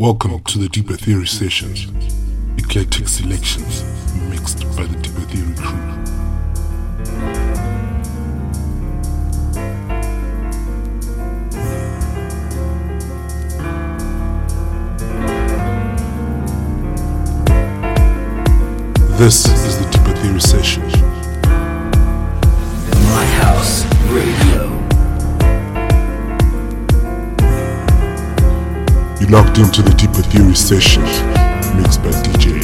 Welcome to the Deeper Theory Sessions, eclectic selections mixed by the Deeper Theory crew. This is the Deeper Theory Session. My House Radio. Locked into the Deeper Theory Sessions mixed by DJ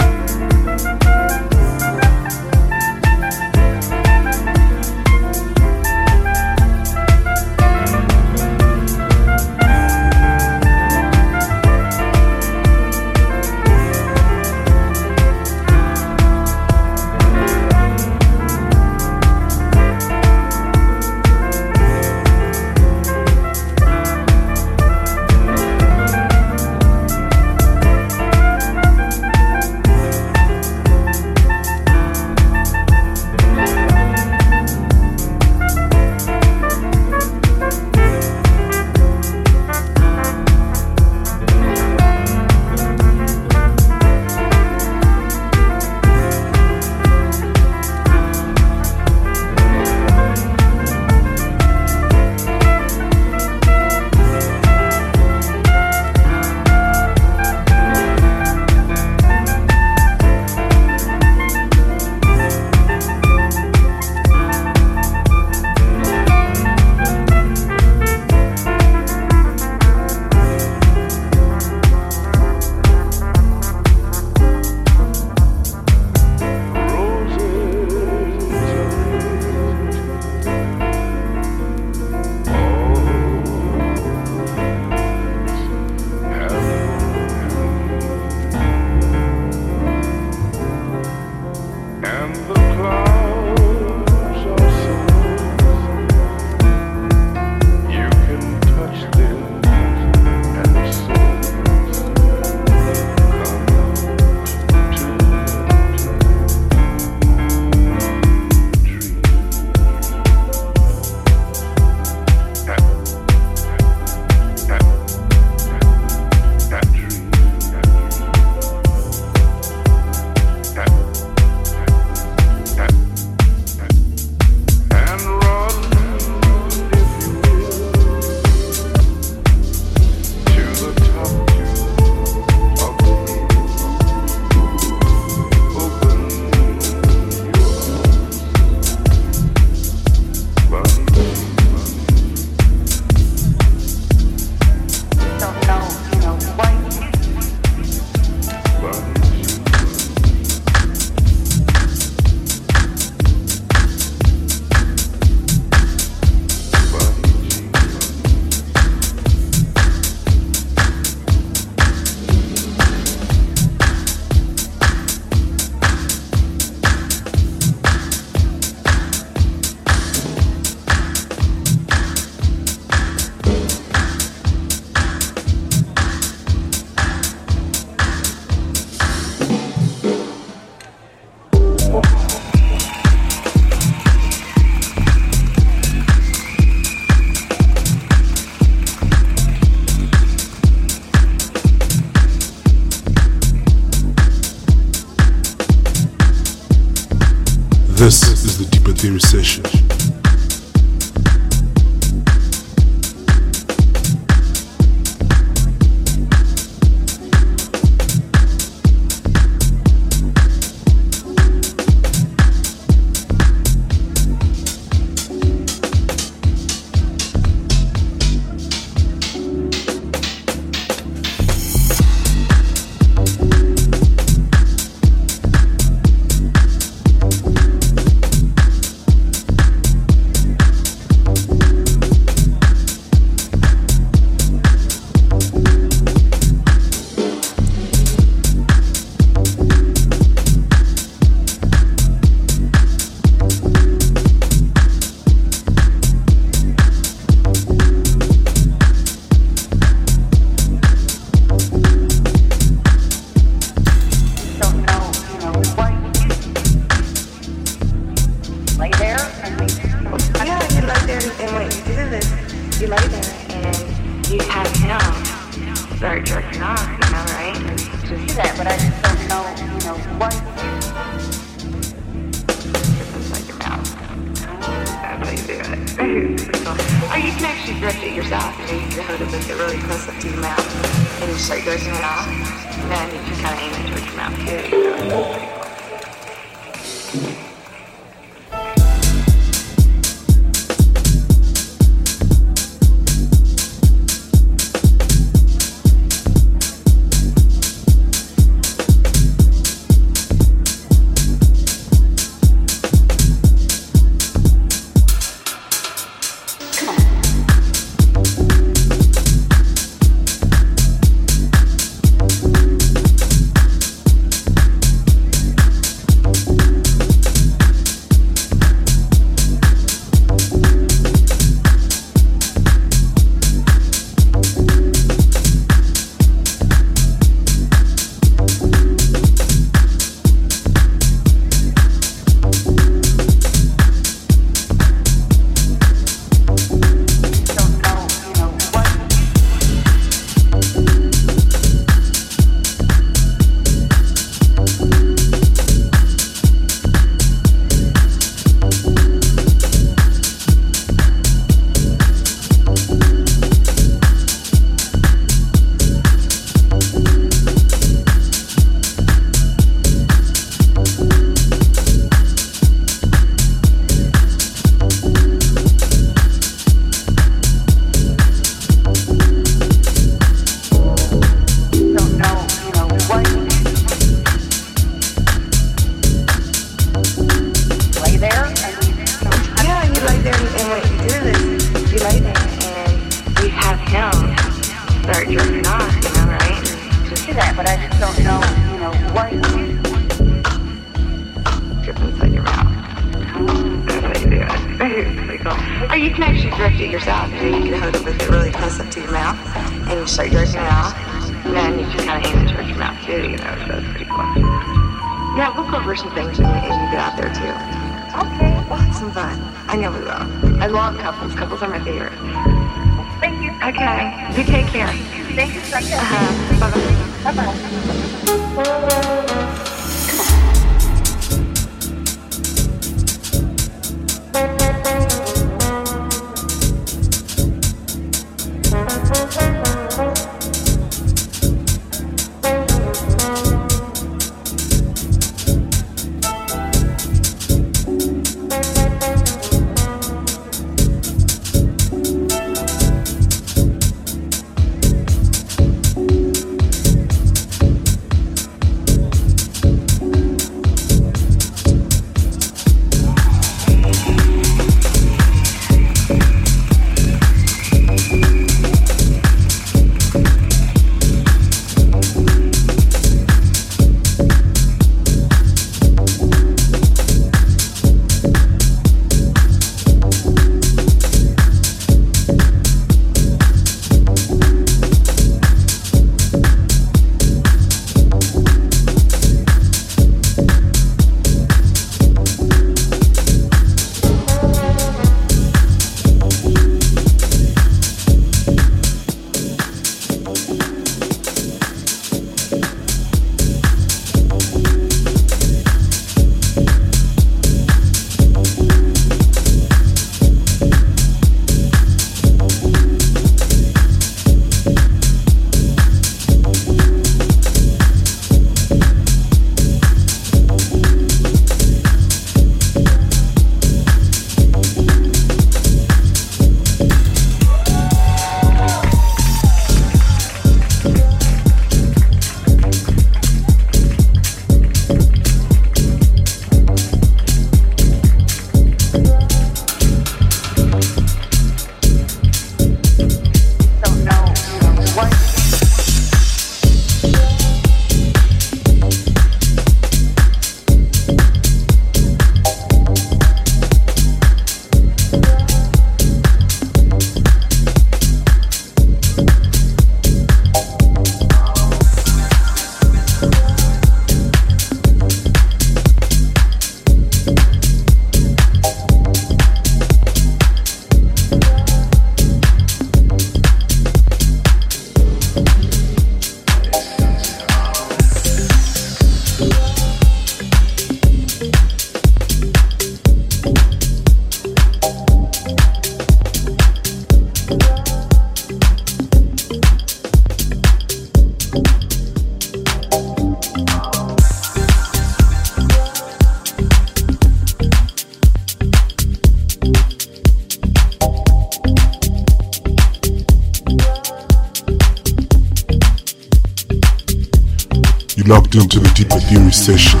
locked into the Deeper Theory session,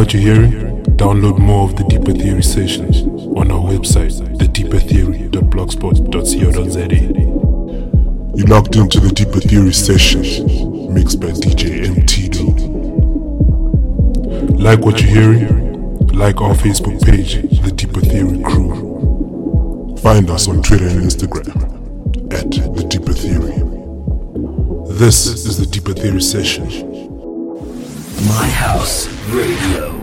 what you're hearing? Download more of the Deeper Theory sessions on our website, thedeepertheory.blogspot.co.za. You locked into the Deeper Theory sessions, mixed by DJ MTDO. Like what you're hearing? Like our Facebook page, The Deeper Theory Crew. Find us on Twitter and Instagram at The Deeper Theory. This is the Deeper Theory session. My House Radio.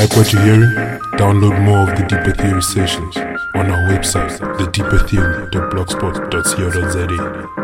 Like what you're hearing? Download more of the Deeper Theory sessions on our website, thedeepertheory.blogspot.co.za.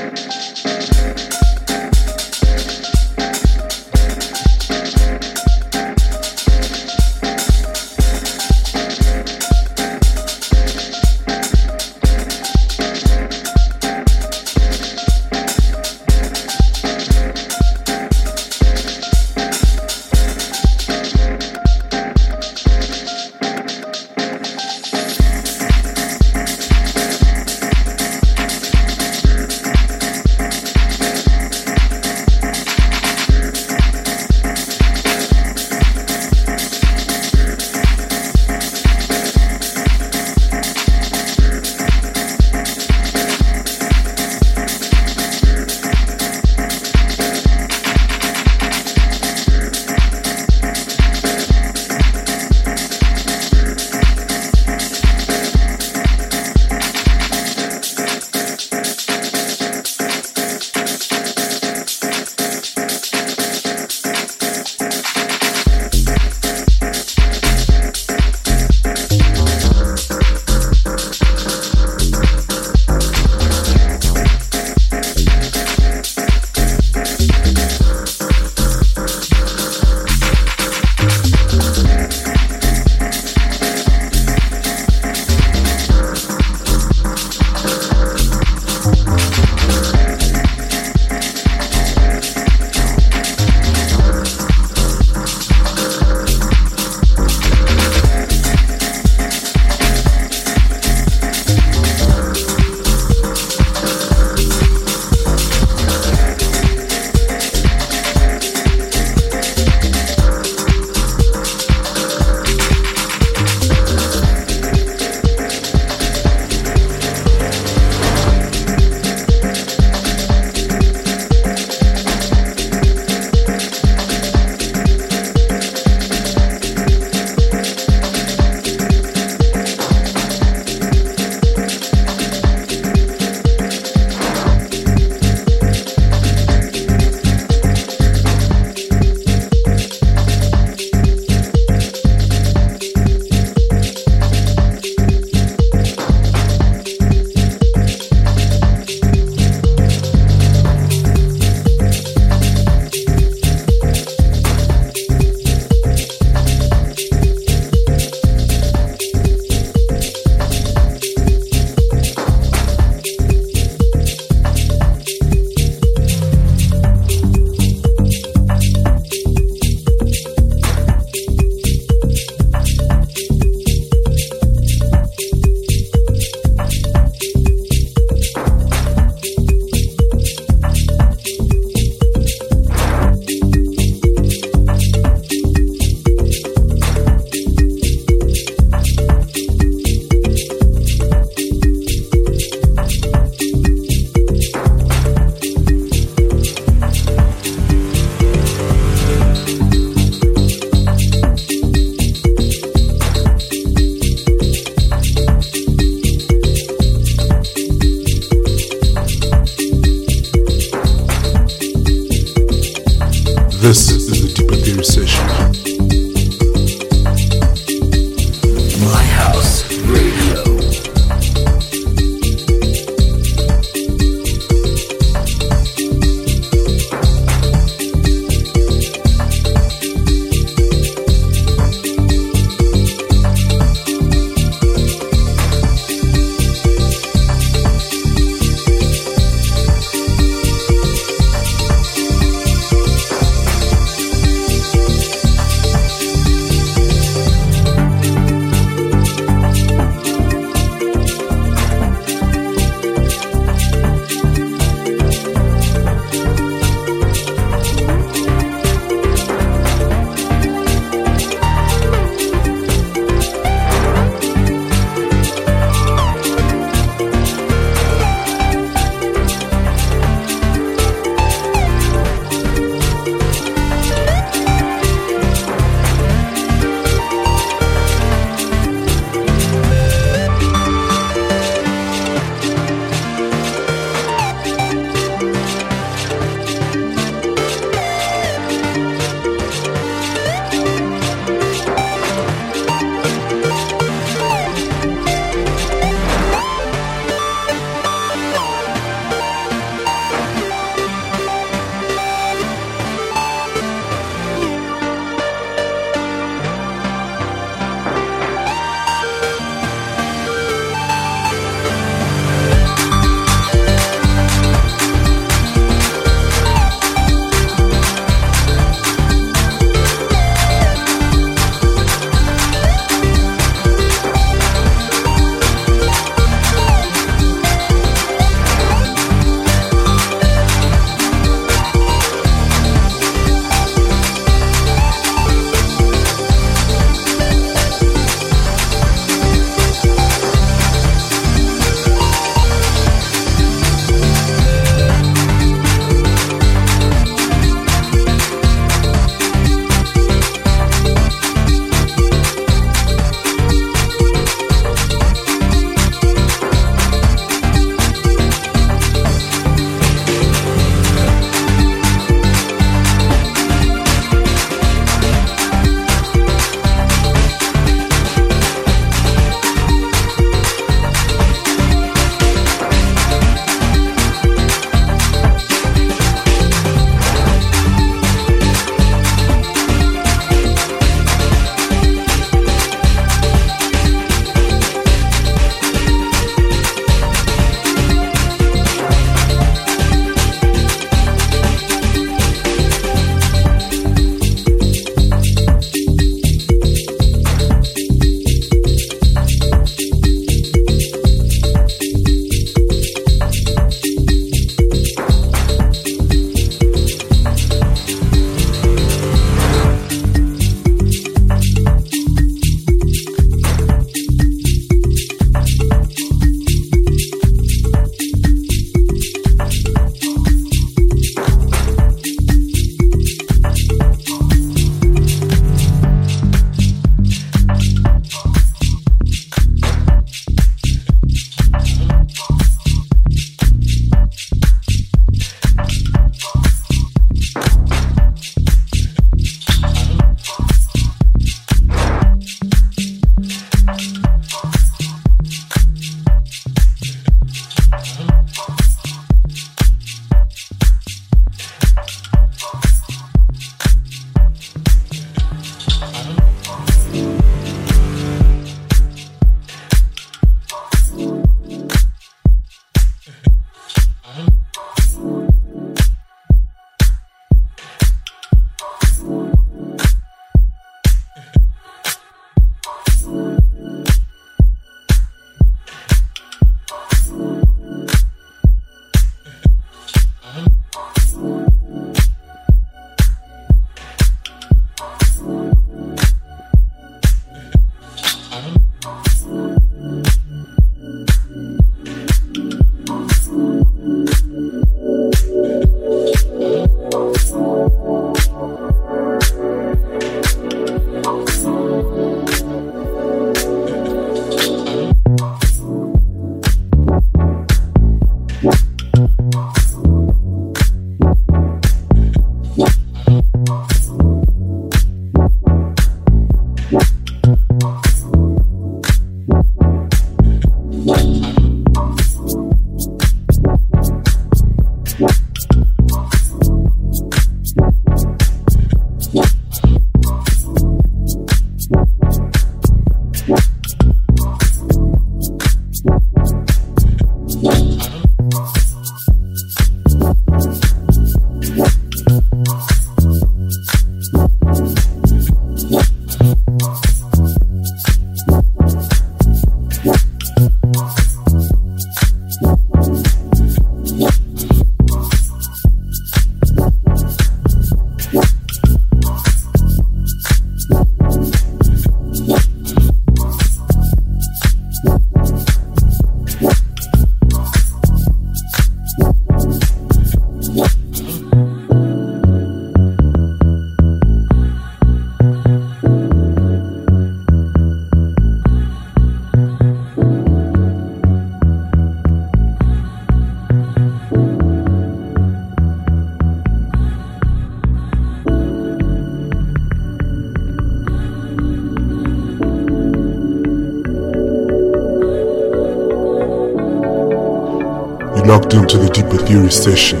the Theory session,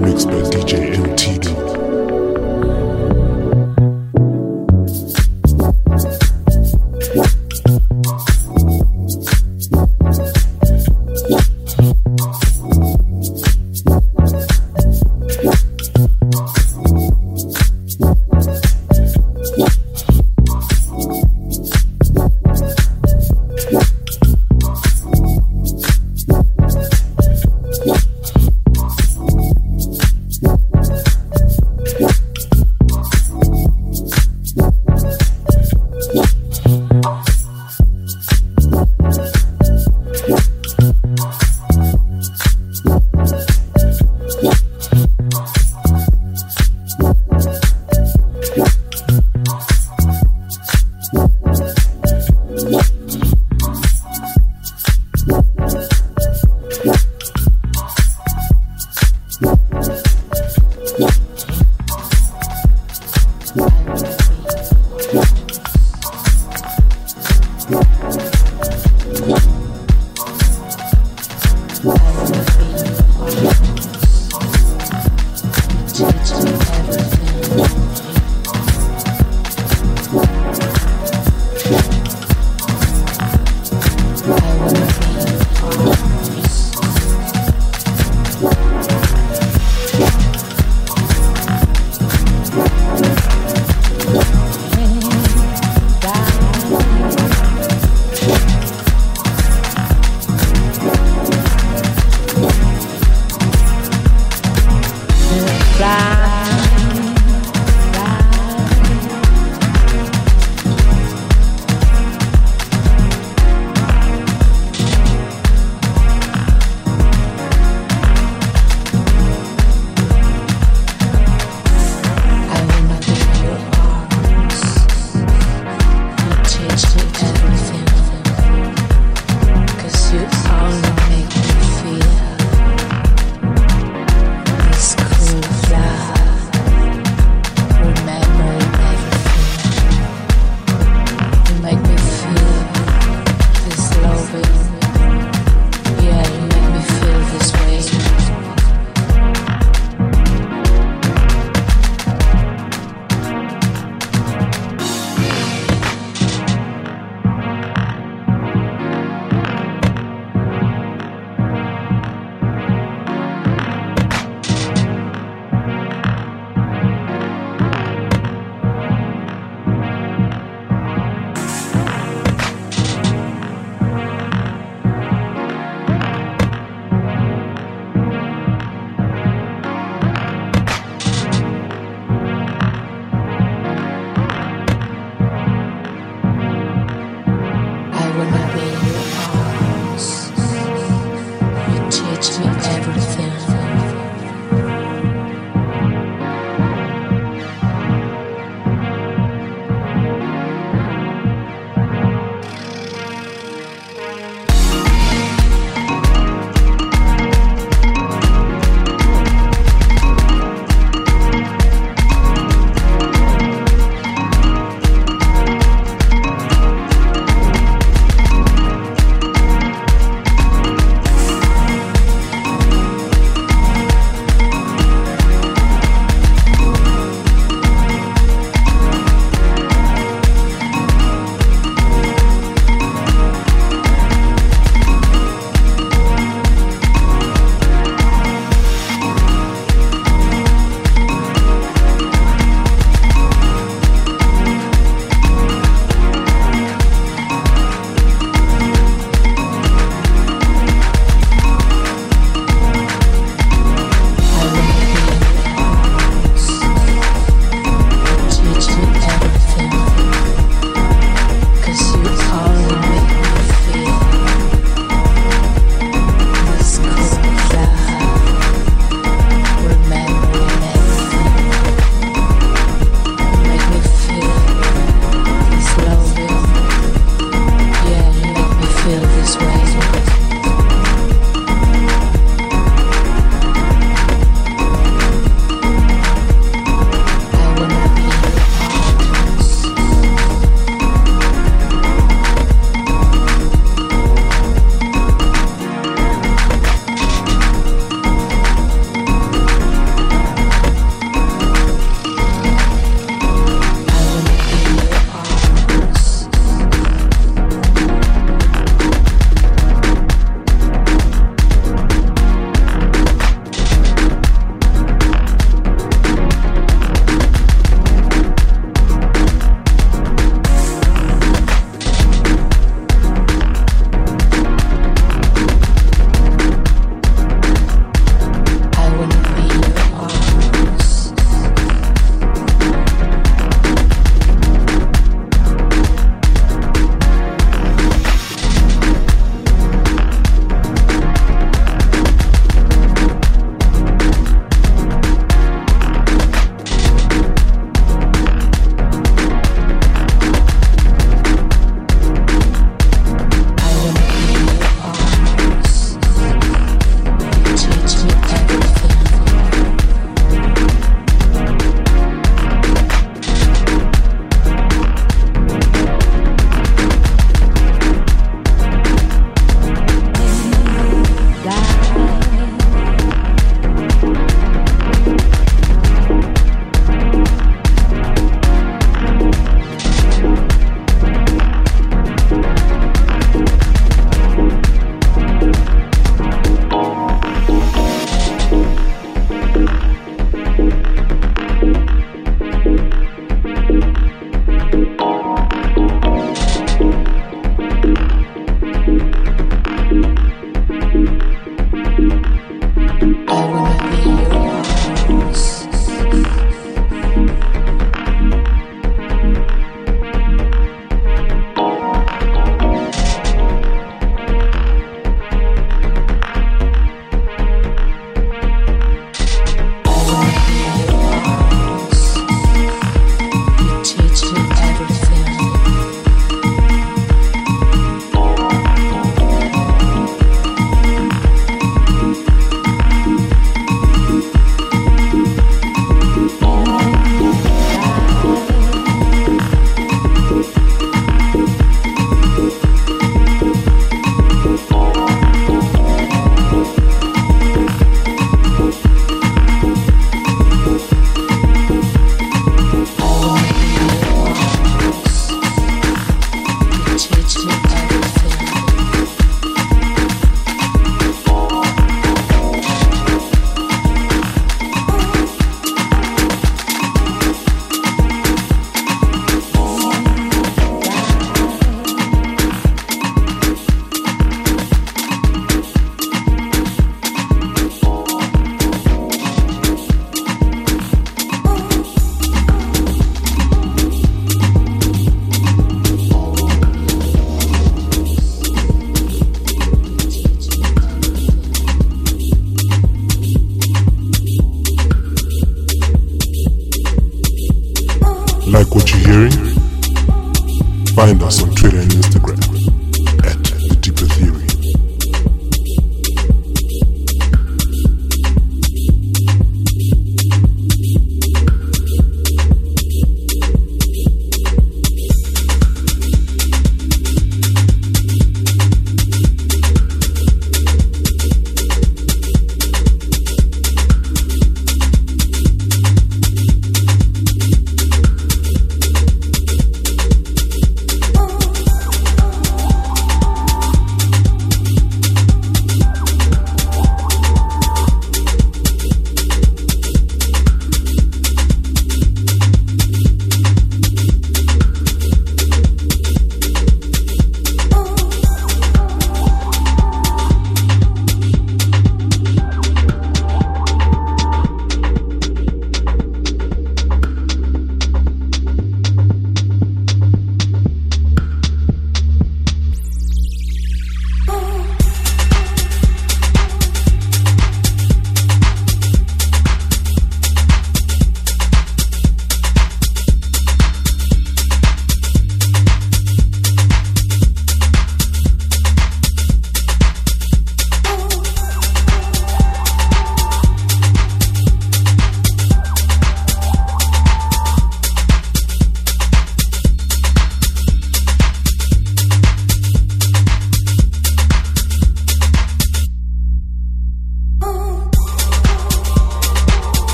mixed by DJ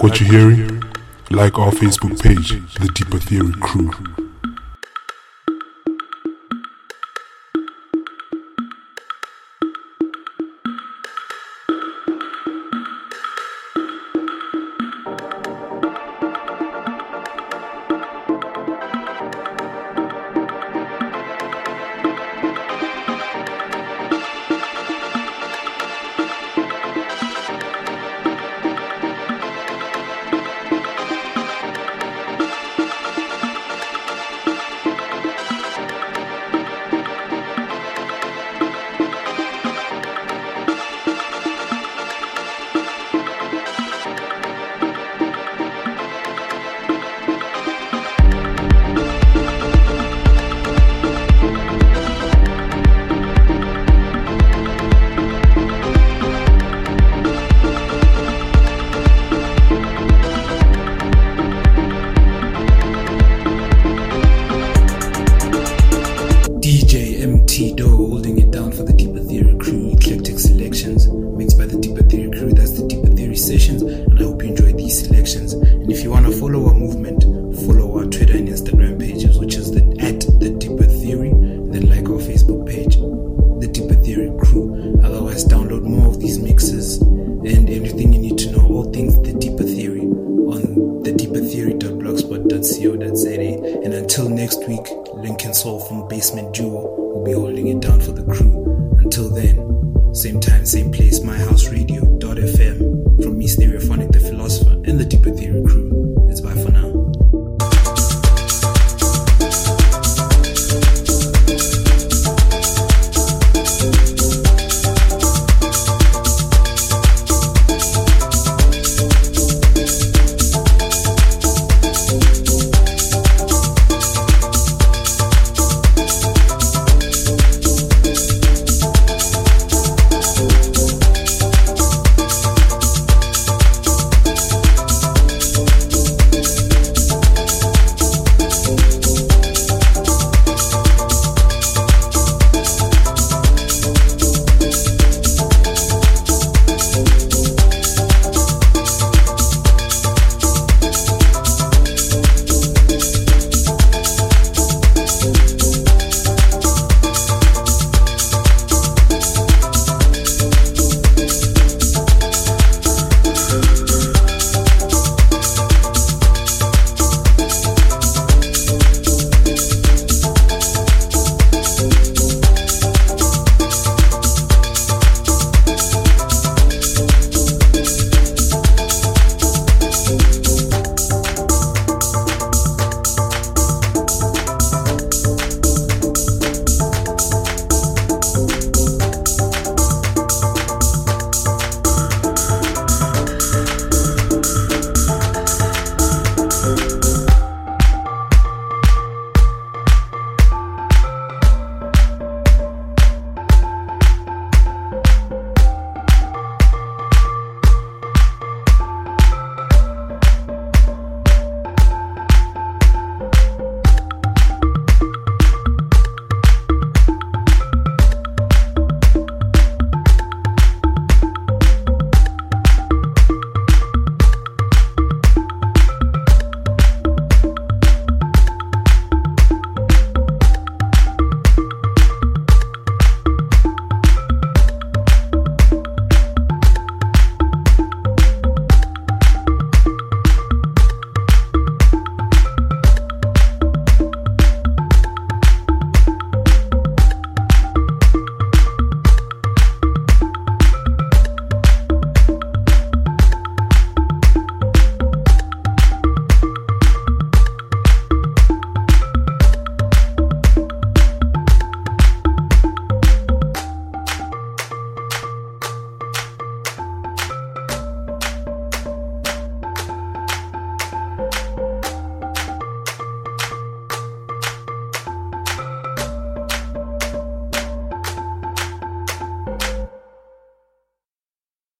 Like what you're hearing? Like our Facebook page, The Deeper Theory Crew.